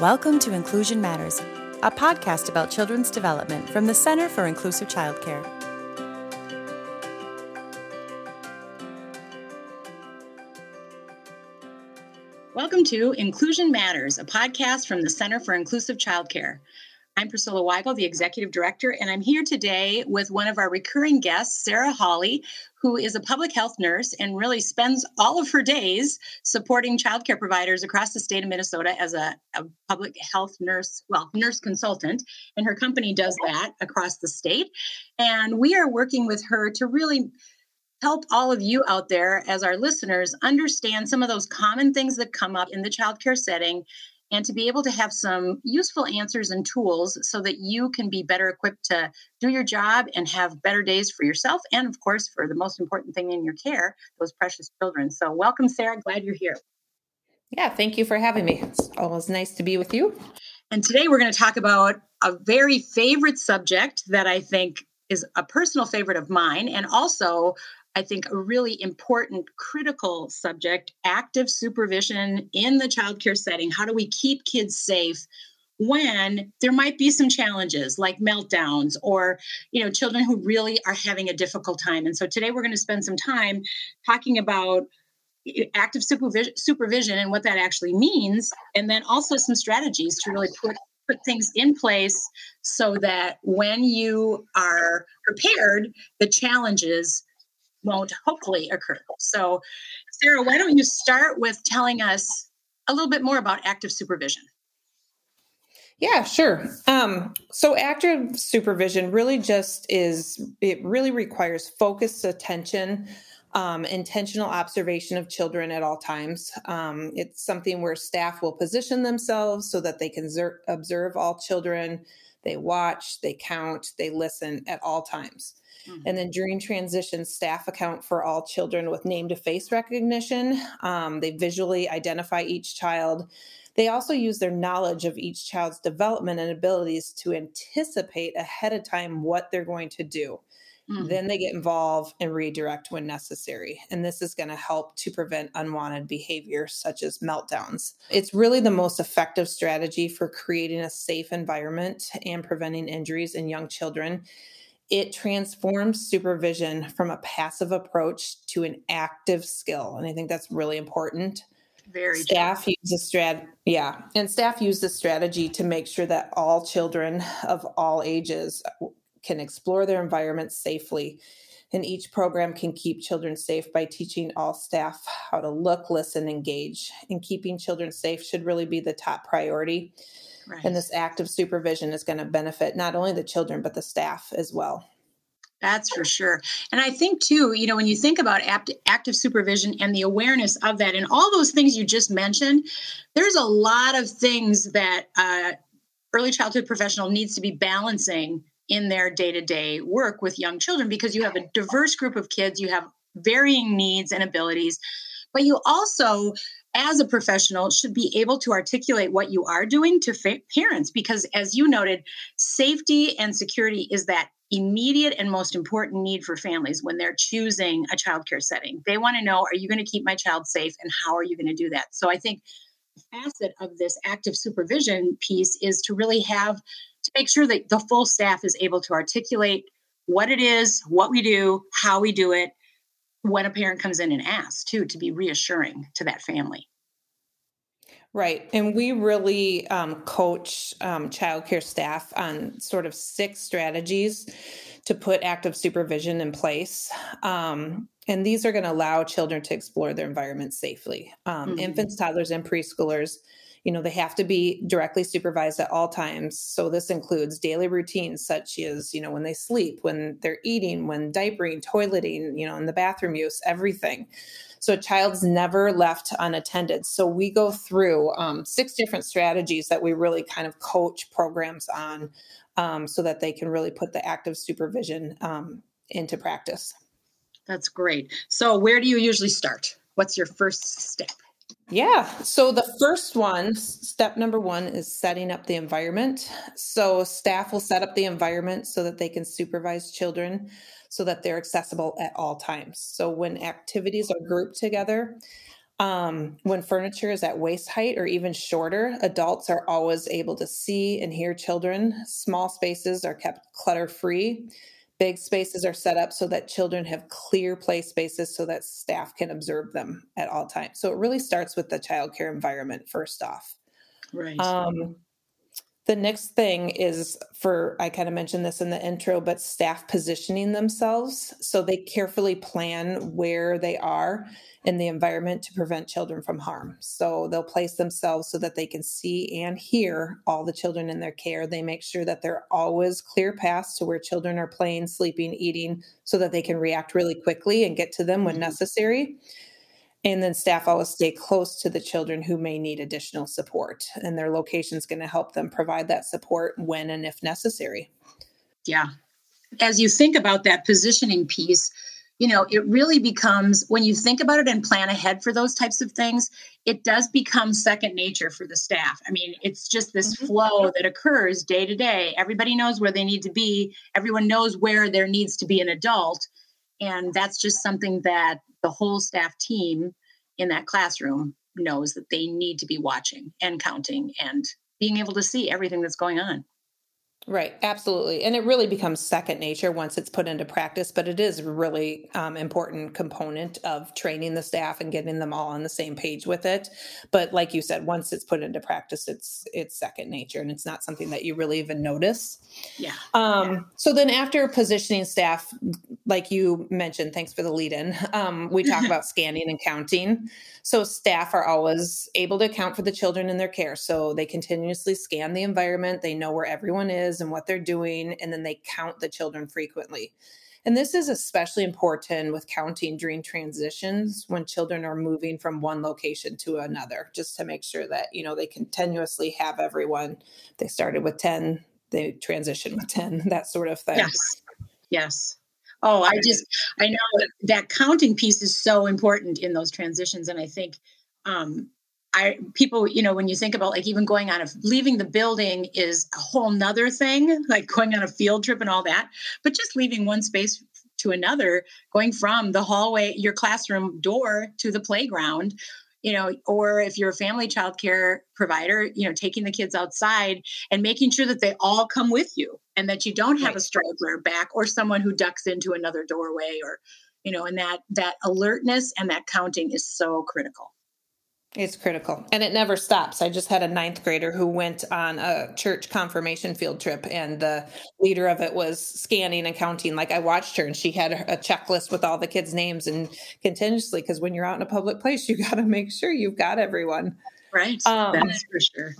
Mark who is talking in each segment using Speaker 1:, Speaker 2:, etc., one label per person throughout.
Speaker 1: Welcome to Inclusion Matters, a podcast about children's development from the Center for Inclusive Childcare.
Speaker 2: Welcome to Inclusion Matters, a podcast from the Center for Inclusive Childcare. I'm Priscilla Weigel, the Executive Director, and I'm here today with one of our recurring guests, Sarah Hawley, who is a public health nurse and really spends all of her days supporting childcare providers across the state of Minnesota as a, a public health nurse, well, nurse consultant. And her company does that across the state. And we are working with her to really help all of you out there as our listeners understand some of those common things that come up in the childcare setting and to be able to have some useful answers and tools so that you can be better equipped to do your job and have better days for yourself and of course for the most important thing in your care those precious children. So welcome sarah. Glad you're here.
Speaker 3: Yeah thank you for having me. It's always nice to be with you.
Speaker 2: And today we're going to talk about a very favorite subject that i think is a personal favorite of mine and also I think, a really important, critical subject active supervision in the childcare setting. How do we keep kids safe? when there might be some challenges like meltdowns or you know children who really are having a difficult time and so today we're going to spend some time talking about active supervision, and what that actually means and then also some strategies to really put put things in place so that when you are prepared the challenges won't hopefully occur. So, Sarah, why don't you start with telling us a little bit more about active supervision?
Speaker 3: Yeah, sure. Um, so active supervision really just is, it really requires focused attention, um, intentional observation of children at all times. Um, it's something where staff will position themselves so that they can observe all children, they watch, they count, they listen at all times. Mm-hmm. And then during transition, staff account for all children with name to face recognition. Um, they visually identify each child. They also use their knowledge of each child's development and abilities to anticipate ahead of time what they're going to do. Mm-hmm. Then they get involved and redirect when necessary. And this is going to help to prevent unwanted behavior such as meltdowns. It's really the most effective strategy for creating a safe environment and preventing injuries in young children it transforms supervision from a passive approach to an active skill. And I think that's really important.
Speaker 2: Very
Speaker 3: staff true. use a strat yeah. And staff use this strategy to make sure that all children of all ages uh, can explore their environment safely. And each program can keep children safe by teaching all staff how to look, listen, engage. And keeping children safe should really be the top priority. Right. And this active supervision is going to benefit not only the children, but the staff as well.
Speaker 2: That's for sure. And I think, too, you know, when you think about apt, active supervision and the awareness of that and all those things you just mentioned, there's a lot of things that uh, early childhood professional needs to be balancing in their day to day work with young children because you have a diverse group of kids, you have varying needs and abilities, but you also as a professional should be able to articulate what you are doing to fa- parents because as you noted safety and security is that immediate and most important need for families when they're choosing a childcare setting. They want to know are you going to keep my child safe and how are you going to do that? So i think the facet of this active supervision piece is to really have to make sure that the full staff is able to articulate what it is what we do how we do it when a parent comes in and asks too to be reassuring to that family
Speaker 3: Right. And we really um, coach um, childcare staff on sort of six strategies to put active supervision in place. Um, and these are going to allow children to explore their environment safely. Um, mm-hmm. Infants, toddlers, and preschoolers you know they have to be directly supervised at all times. So this includes daily routines such as you know when they sleep when they're eating when diapering toileting you know in the bathroom use everything. So a child's never left unattended. So we go through um, six different strategies that we really kind of coach programs on um, so that they can really put the active supervision um, into practice.
Speaker 2: That's great. So where do you usually start? What's your first step
Speaker 3: yeah. So the first one, step number one, is setting up the environment. So staff will set up the environment so that they can supervise children so that they're accessible at all times. So when activities are grouped together, Um, when furniture is at waist height or even shorter, adults are always able to see and hear children. Small spaces are kept clutter free. Big spaces are set up so that children have clear play spaces so that staff can observe them at all times. So it really starts with the childcare environment first off.
Speaker 2: Right.
Speaker 3: Um, the next thing is for, I kind of mentioned this in the intro, but staff positioning themselves. So they carefully plan where they are in the environment to prevent children from harm. So they'll place themselves so that they can see and hear all the children in their care. They make sure that there are always clear paths to where children are playing, sleeping, eating, so that they can react really quickly and get to them when mm-hmm. necessary. And then staff always stay close to the children who may need additional support, and their location is going to help them provide that support when and if necessary.
Speaker 2: Yeah. As you think about that positioning piece, you know, it really becomes when you think about it and plan ahead for those types of things, it does become second nature for the staff. I mean, it's just this mm-hmm. flow that occurs day to day. Everybody knows where they need to be, everyone knows where there needs to be an adult. And that's just something that the whole staff team in that classroom knows that they need to be watching and counting and being able to see everything that's going on.
Speaker 3: Right, absolutely. And it really becomes second nature once it's put into practice, but it is a really um, important component of training the staff and getting them all on the same page with it. But like you said, once it's put into practice, it's it's second nature and it's not something that you really even notice.
Speaker 2: Yeah.
Speaker 3: Um, yeah. So then after positioning staff, like you mentioned, thanks for the lead in, um, we talk about scanning and counting. So staff are always able to account for the children in their care. So they continuously scan the environment, they know where everyone is and what they're doing, and then they count the children frequently. And this is especially important with counting during transitions when children are moving from one location to another, just to make sure that, you know, they continuously have everyone. They started with 10, they transition with 10, that sort of thing.
Speaker 2: Yes. Yes. Oh, I just, I know that counting piece is so important in those transitions. And I think um, I people, you know, when you think about like even going on a leaving the building is a whole nother thing, like going on a field trip and all that. But just leaving one space to another, going from the hallway, your classroom door to the playground, you know, or if you're a family child care provider, you know, taking the kids outside and making sure that they all come with you and that you don't have right. a straggler back or someone who ducks into another doorway or, you know, and that that alertness and that counting is so critical.
Speaker 3: It's critical and it never stops. I just had a ninth grader who went on a church confirmation field trip, and the leader of it was scanning and counting. Like I watched her, and she had a checklist with all the kids' names and continuously because when you're out in a public place, you got to make sure you've got everyone.
Speaker 2: Right. Um, That's for sure.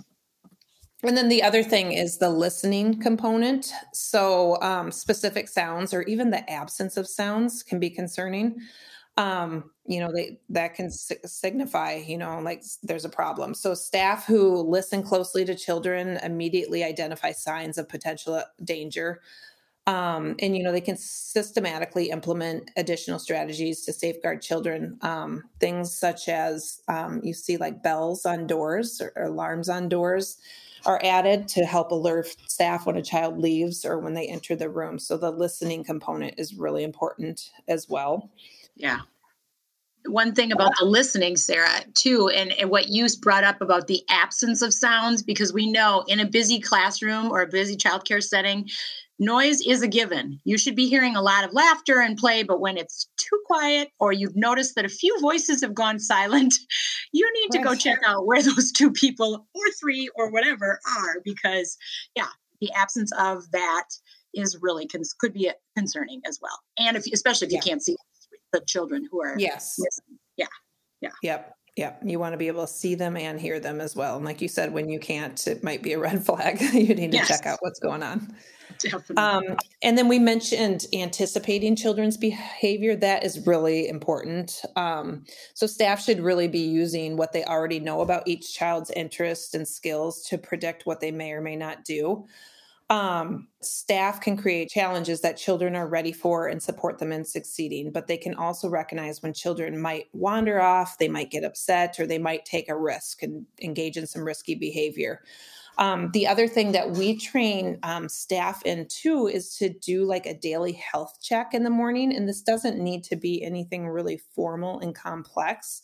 Speaker 3: And then the other thing is the listening component. So, um, specific sounds or even the absence of sounds can be concerning um, you know, they, that can signify, you know, like there's a problem. So staff who listen closely to children immediately identify signs of potential uh, danger. Um, and you know they can systematically implement additional strategies to safeguard children um, things such as um, you see like bells on doors or, or, alarms on doors are added to help alert staff when a child leaves or when they enter the room so the listening component is really important as well
Speaker 2: yeah. One thing about the listening, Sarah, too, and, and what you brought up about the absence of sounds, because we know in a busy classroom or a busy childcare setting, noise is a given. You should be hearing a lot of laughter and play, but when it's too quiet or you've noticed that a few voices have gone silent, you need to go check out where those two people or three or whatever are because, yeah, the absence of that is really could be concerning as well. And if especially if yeah. you can't see the children who are
Speaker 3: yes
Speaker 2: missing. yeah yeah
Speaker 3: yep Yep, you want to be able to see them and hear them as well. And like you said, when you can't, it might be a red flag. you need to yes. check out what's going on. Um, and then we mentioned anticipating children's behavior. That is really important. Um, so staff should really be using what they already know about each child's interests and skills to predict what they may or may not do um, staff can create challenges that children are ready for and support them in succeeding, but they can also recognize when children might wander off, they might get upset, or they might take a risk and engage in some risky behavior. Um, the other thing that we train um, staff in too is to do like a daily health check in the morning. And this doesn't need to be anything really formal and complex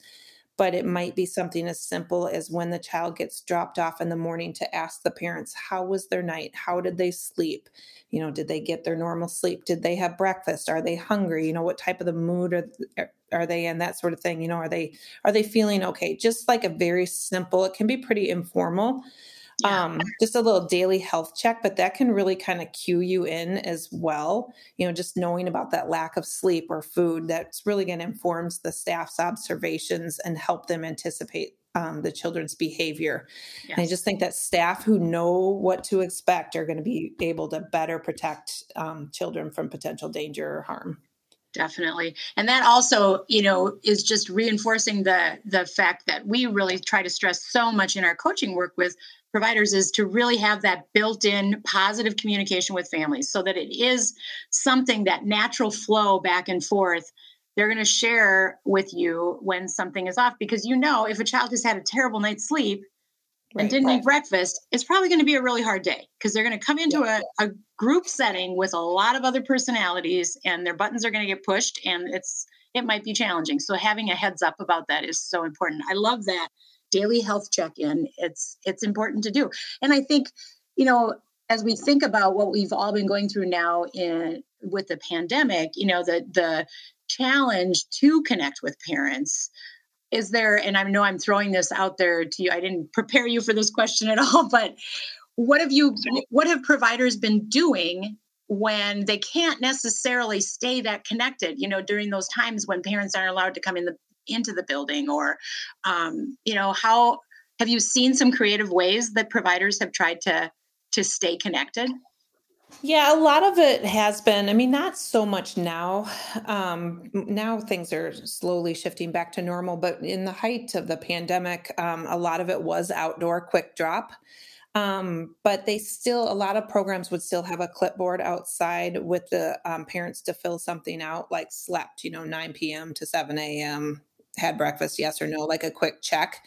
Speaker 3: but it might be something as simple as when the child gets dropped off in the morning to ask the parents how was their night? How did they sleep? You know did they get their normal sleep? Did they have breakfast? Are they hungry? You know what type of the mood are, are they in? That sort of thing you know are they are they feeling okay? Just like a very simple it can be pretty informal yeah. um, just a little daily health check, but that can really kind of cue you in as well. You know, just knowing about that lack of sleep or food, that's really going to inform the staff's observations and help them anticipate um, the children's behavior. Yes. I just think that staff who know what to expect are going to be able to better protect um, children from potential danger or harm
Speaker 2: definitely and that also you know is just reinforcing the the fact that we really try to stress so much in our coaching work with providers is to really have that built-in positive communication with families so that it is something that natural flow back and forth they're going to share with you when something is off because you know if a child has had a terrible night's sleep right, and didn't right. eat breakfast it's probably going to be a really hard day because they're going to come into yeah. a, a group setting with a lot of other personalities and their buttons are going to get pushed and it's it might be challenging so having a heads up about that is so important i love that daily health check-in it's it's important to do. And i think you know as we think about what we've all been going through now in with the pandemic you know the the challenge to connect with parents is there and i know i'm throwing this out there to you i didn't prepare you for this question at all but what have you what have providers been doing when they can't necessarily stay that connected you know during those times when parents aren't allowed to come in the into the building or um, you know how have you seen some creative ways that providers have tried to to stay connected
Speaker 3: yeah, a lot of it has been. I mean, not so much now. Um, now things are slowly shifting back to normal, but in the height of the pandemic, um, a lot of it was outdoor quick drop. Um, but they still, a lot of programs would still have a clipboard outside with the um, parents to fill something out, like slept, you know, 9 p.m. to 7 a.m., had breakfast, yes or no, like a quick check.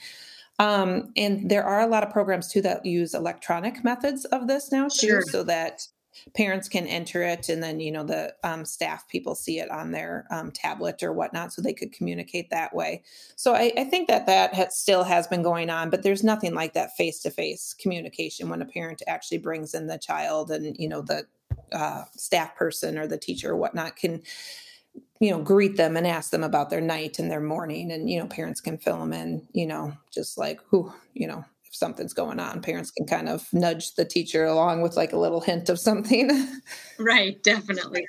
Speaker 3: Um, and there are a lot of programs too that use electronic methods of this now too, sure. so that parents can enter it and then you know the um, staff people see it on their um, tablet or whatnot so they could communicate that way so i, I think that that has, still has been going on but there's nothing like that face-to-face communication when a parent actually brings in the child and you know the uh, staff person or the teacher or whatnot can you know greet them and ask them about their night and their morning and you know parents can fill them in you know just like who you know if something's going on parents can kind of nudge the teacher along with like a little hint of something.
Speaker 2: Right definitely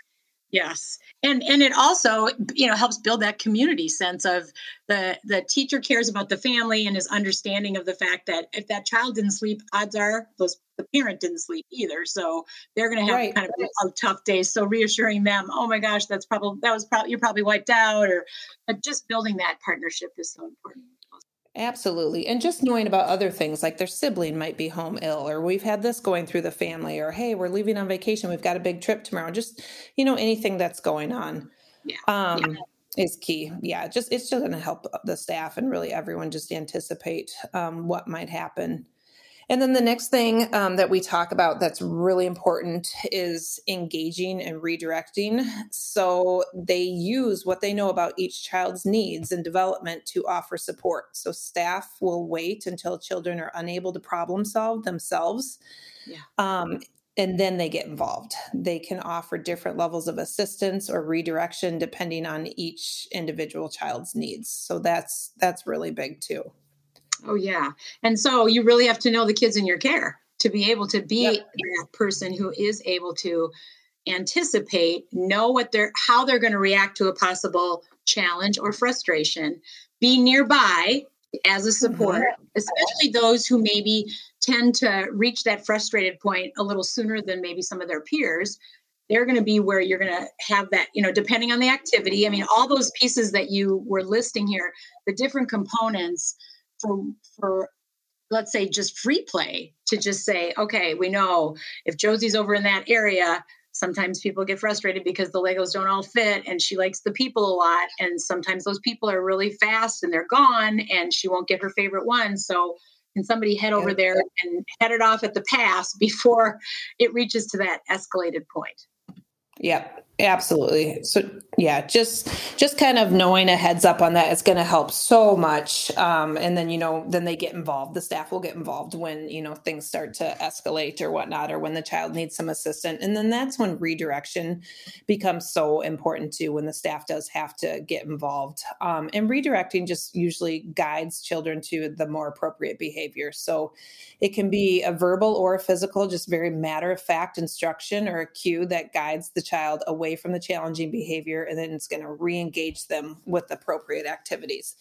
Speaker 2: Yes. And and it also, you know, helps build that community sense of the the teacher cares about the family and is understanding of the fact that if that child didn't sleep, odds are those the parent didn't sleep either. So they're going to have right. kind of a, a, tough day. So reassuring them, oh my gosh, that's probably that was probably you're probably wiped out, or just building that partnership is so important.
Speaker 3: Absolutely. And just knowing about other things like their sibling might be home ill, or we've had this going through the family, or hey, we're leaving on vacation. We've got a big trip tomorrow. Just, you know, anything that's going on. Yeah. Um, yeah. Is key. Yeah, just it's just going to help the staff and really everyone just anticipate um, what might happen and then the next thing um, that we talk about that's really important is engaging and redirecting. So they use what they know about each child's needs and development to offer support. So staff will wait until children are unable to problem solve themselves. Yeah. Um, and then they get involved. They can offer different levels of assistance or redirection depending on each individual child's needs. So that's that's really big too.
Speaker 2: Oh, yeah. And so you really have to know the kids in your care to be able to be yep. that person who is able to anticipate, know what they're how they're going to react to a possible challenge or frustration, be nearby as a support, mm-hmm. especially those who maybe tend to reach that frustrated point a little sooner than maybe some of their peers. They're going to be where you're going to have that, you know, depending on the activity. I mean, all those pieces that you were listing here, the different components for for let's say just free play to just say okay we know if josie's over in that area sometimes people get frustrated because the legos don't all fit and she likes the people a lot and sometimes those people are really fast and they're gone and she won't get her favorite one. So can somebody head over there and head it off at the pass before it reaches to that escalated point?
Speaker 3: Yep. Absolutely. So yeah, just just kind of knowing a heads up on that is going to help so much. Um, and then you know, then they get involved. The staff will get involved when you know things start to escalate or whatnot, or when the child needs some assistance. And then that's when redirection becomes so important too. When the staff does have to get involved, um, and redirecting just usually guides children to the more appropriate behavior. So it can be a verbal or a physical, just very matter of fact instruction or a cue that guides the child away from the challenging behavior and then it's going to re-engage them with appropriate activities.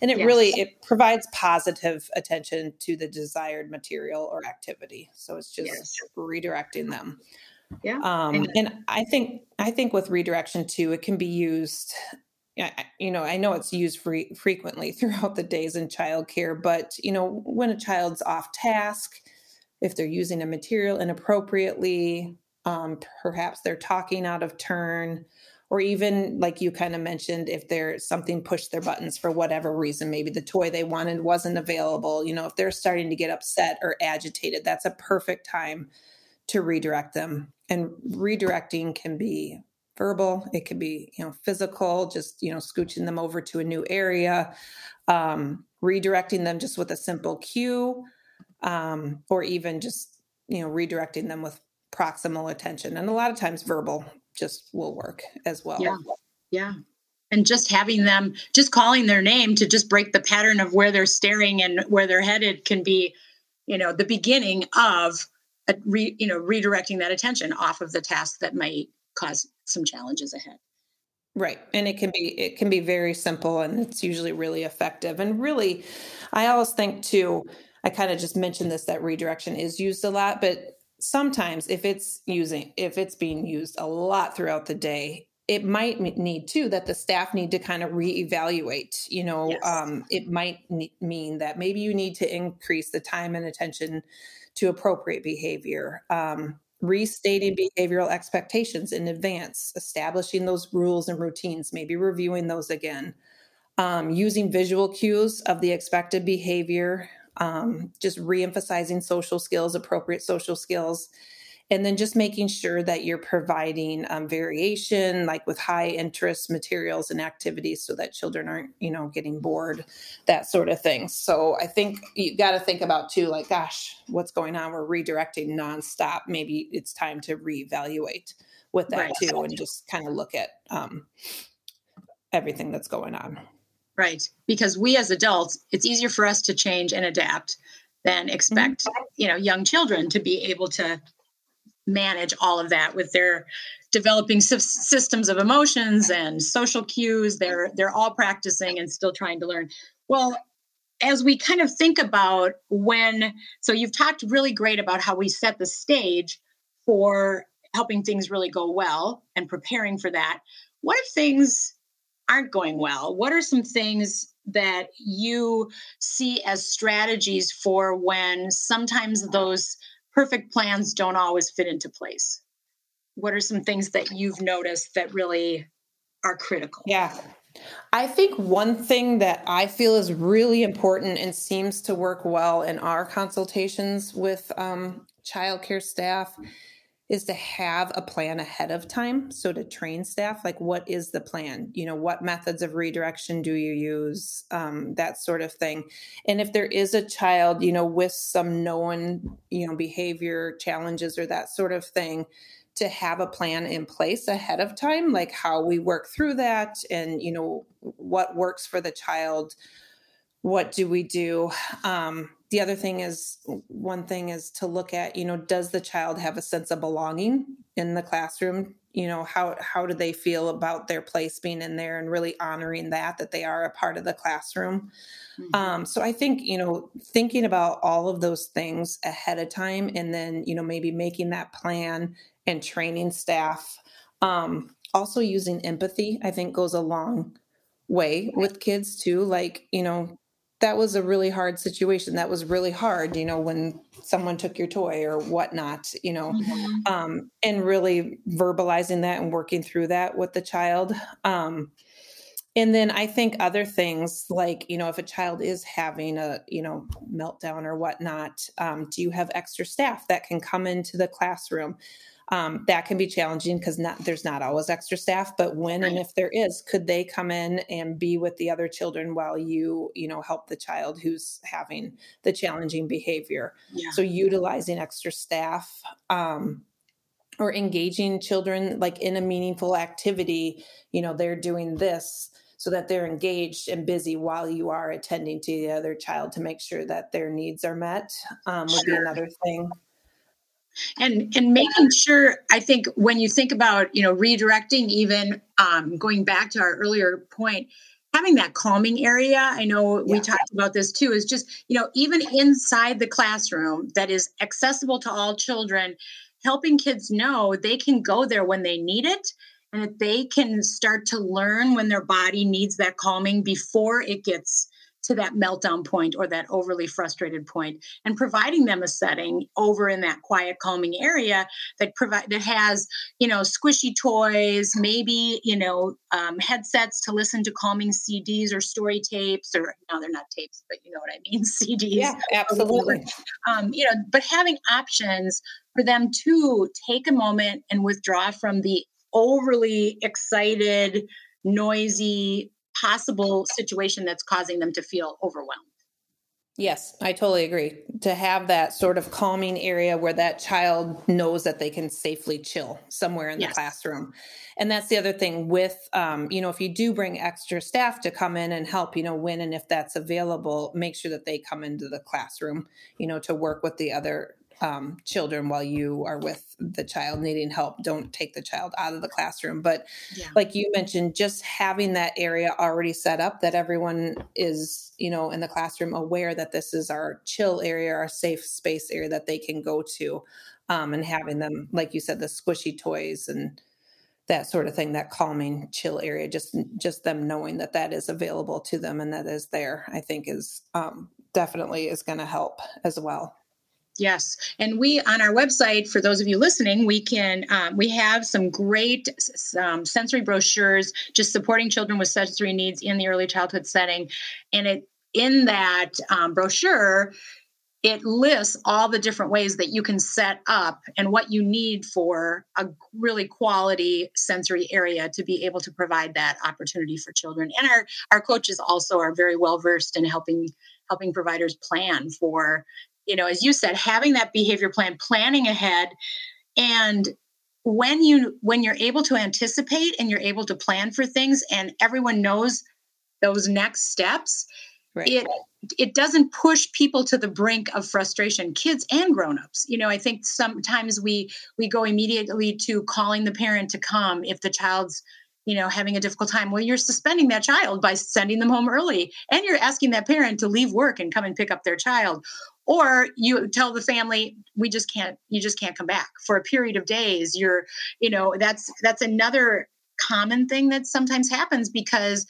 Speaker 3: And it yes. really it provides positive attention to the desired material or activity. So it's just yes. redirecting them. Yeah. Um, and i think i think with redirection too it can be used you know i know it's used free, frequently throughout the days in childcare but you know when a child's off task if they're using a material inappropriately um, perhaps they're talking out of turn or even like you kind of mentioned if there's something pushed their buttons for whatever reason maybe the toy they wanted wasn't available you know if they're starting to get upset or agitated that's a perfect time to redirect them. And redirecting can be verbal it can be you know physical just you know scooching them over to a new area um, redirecting them just with a simple cue um, or even just you know redirecting them with proximal attention and a lot of times verbal just will work as well.
Speaker 2: Yeah. Yeah. And just having them just calling their name to just break the pattern of where they're staring and where they're headed can be you know the beginning of a re, you know redirecting that attention off of the task that might cause some challenges ahead.
Speaker 3: Right. And it can be it can be very simple and it's usually really effective. And really i always think too i kind of just mentioned this that redirection is used a lot but sometimes if it's using if it's being used a lot throughout the day it might need too that the staff need to kind of reevaluate you know yes. um, it might mean that maybe you need to increase the time and attention to appropriate behavior um, restating behavioral expectations in advance establishing those rules and routines maybe reviewing those again um, using visual cues of the expected behavior um, just reemphasizing social skills, appropriate social skills, and then just making sure that you're providing um, variation, like with high interest materials and activities, so that children aren't, you know, getting bored, that sort of thing. So I think you got to think about too, like, gosh, what's going on? We're redirecting nonstop. Maybe it's time to reevaluate with that right. too, and just kind of look at um, everything that's going on.
Speaker 2: Right. Because we as adults, it's easier for us to change and adapt than expect, mm-hmm. you know, young children to be able to manage all of that with their developing systems of emotions and social cues. They're they're all practicing and still trying to learn. Well, as we kind of think about when so you've talked really great about how we set the stage for helping things really go well and preparing for that. What if things aren't going well? What are some things that you see as strategies for when sometimes those perfect plans don't always fit into place? What are some things that you've noticed that really are critical?
Speaker 3: Yeah. I think one thing that I feel is really important and seems to work well in our consultations with um, childcare staff is to have a plan ahead of time. So to train staff, like what is the plan? You know, what methods of redirection do you use? Um, that sort of thing. And if there is a child, you know, with some known, you know, behavior challenges or that sort of thing, to have a plan in place ahead of time, like how we work through that and, you know, what works for the child. What do we do? Um, the other thing is one thing is to look at you know does the child have a sense of belonging in the classroom you know how how do they feel about their place being in there and really honoring that that they are a part of the classroom mm-hmm. um, so i think you know thinking about all of those things ahead of time and then you know maybe making that plan and training staff um, also using empathy i think goes a long way with kids too like you know that was a really hard situation. That was really hard, you know, when someone took your toy or whatnot, you know, mm-hmm. um, and really verbalizing that and working through that with the child. Um, and then I think other things like, you know, if a child is having a, you know, meltdown or whatnot, um, do you have extra staff that can come into the classroom? Um, that can be challenging because not there's not always extra staff but when right. and if there is could they come in and be with the other children while you you know help the child who's having the challenging behavior yeah. so utilizing extra staff um, or engaging children like in a meaningful activity you know they're doing this so that they're engaged and busy while you are attending to the other child to make sure that their needs are met um, would be another thing
Speaker 2: and and making sure i think when you think about you know redirecting even um, going back to our earlier point having that calming area i know we talked about this too is just you know even inside the classroom that is accessible to all children helping kids know they can go there when they need it and that they can start to learn when their body needs that calming before it gets to that meltdown point or that overly frustrated point and providing them a setting over in that quiet calming area that provide that has you know squishy toys maybe you know um, headsets to listen to calming cds or story tapes or no they're not tapes but you know what i mean cds
Speaker 3: yeah absolutely.
Speaker 2: um, you know but having options for them to take a moment and withdraw from the overly excited noisy possible situation that's causing them to feel overwhelmed.
Speaker 3: Yes, I totally agree. To have that sort of calming area where that child knows that they can safely chill somewhere in the classroom. And that's the other thing with, um, you know, if you do bring extra staff to come in and help, you know, when and if that's available, make sure that they come into the classroom, you know, to work with the other um, children while you are with the child needing help. Don't take the child out of the classroom. But yeah. like you mentioned, just having that area already set up that everyone is, you know, in the classroom aware that this is our chill area, our safe space area that they can go to, um, and having them, like you said, the squishy toys and that sort of thing that calming chill area just just them knowing that that is available to them and that is there i think is um, definitely is going to help as well
Speaker 2: Yes, and we on our website for those of you listening, we can um, we have some great um, sensory brochures just supporting children with sensory needs in the early childhood setting, and it in that um, brochure it lists all the different ways that you can set up and what you need for a really quality sensory area to be able to provide that opportunity for children. And our our coaches also are very well versed in helping helping providers plan for you know, as you said, having that behavior plan, planning ahead, and when you when you're able to anticipate and you're able to plan for things, and everyone knows those next steps, right. it it doesn't push people to the brink of frustration kids and grown-ups you know i think sometimes we we go immediately to calling the parent to come if the child's you know having a difficult time well you're suspending that child by sending them home early and you're asking that parent to leave work and come and pick up their child or you tell the family we just can't you just can't come back for a period of days you're you know that's that's another common thing that sometimes happens because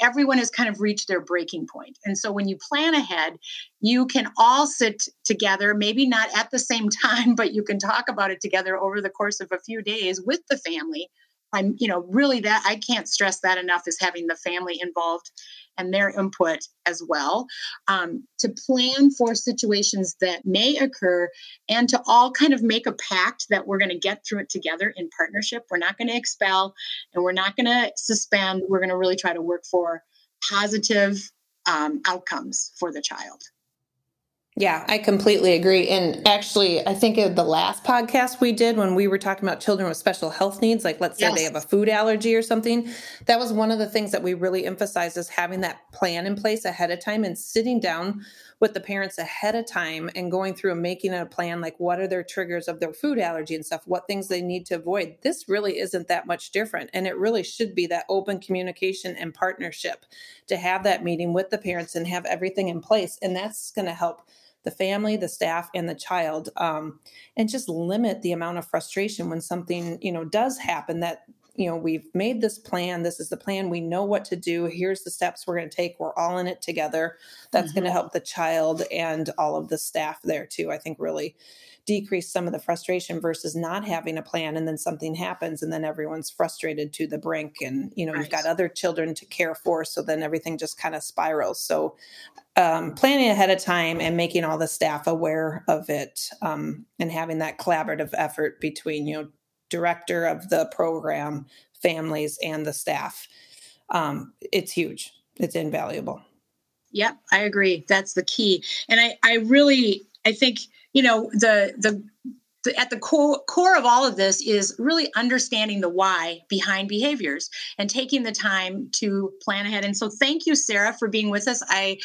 Speaker 2: everyone has kind of reached their breaking point. And so when you plan ahead, you can all sit together, maybe not at the same time, but you can talk about it together over the course of a few days with the family I'm, you know, really that I can't stress that enough is having the family involved and their input as well um, to plan for situations that may occur and to all kind of make a pact that we're going to get through it together in partnership. We're not going to expel and we're not going to suspend. We're going to really try to work for positive um, outcomes for the child.
Speaker 3: Yeah, I completely agree. And actually, I think the last podcast we did when we were talking about children with special health needs, like let's say yes. they have a food allergy or something, that was one of the things that we really emphasized is having that plan in place ahead of time and sitting down with the parents ahead of time and going through and making a plan like what are their triggers of their food allergy and stuff, what things they need to avoid. This really isn't that much different. And it really should be that open communication and partnership to have that meeting with the parents and have everything in place. And that's going to help the family, the staff, and the child, um, and just limit the amount of frustration when something you know does happen that you know, we've made this plan. This is the plan. We know what to do. Here's the steps we're going to take. We're all in it together. That's mm-hmm. going to help the child and all of the staff there too. I think really decrease some of the frustration versus not having a plan and then something happens and then everyone's frustrated to the brink and you know right. you've got other children to care for so then everything just kind of spirals. So um, planning ahead of time and making all the staff aware of it um, and having that collaborative effort between you know director of the program families and the staff um, it's huge. It's invaluable.
Speaker 2: Yep i agree. That's the key. And i i really i think you know the the at the core, core of all of this is really understanding the why behind behaviors and taking the time to plan ahead. And so, thank you, Sarah, for being with us. I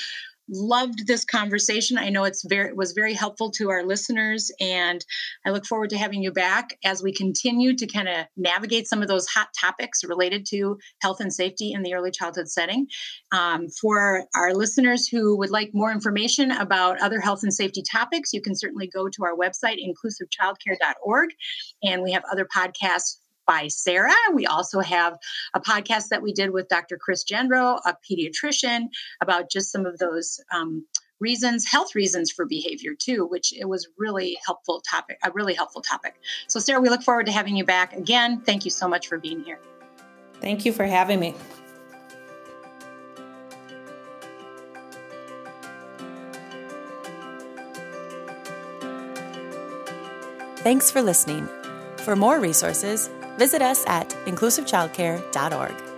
Speaker 2: loved this conversation. I know it's very was very helpful to our listeners, and I look forward to having you back as we continue to kind of navigate some of those hot topics related to health and safety in the early childhood setting. Um, for our listeners who would like more information about other health and safety topics, you can certainly go to our website inclusivechildcare.org, and we have other podcasts by Sarah. We also have a podcast that we did with Dr. Chris Gendro, a pediatrician, about just some of those um, reasons, health reasons for behavior too, which it was really helpful topic, a really helpful topic. So, Sarah, we look forward to having you back again. Thank you so much for being here.
Speaker 3: Thank you for having me.
Speaker 1: Thanks for listening. For more resources, visit us at inclusivechildcare.org.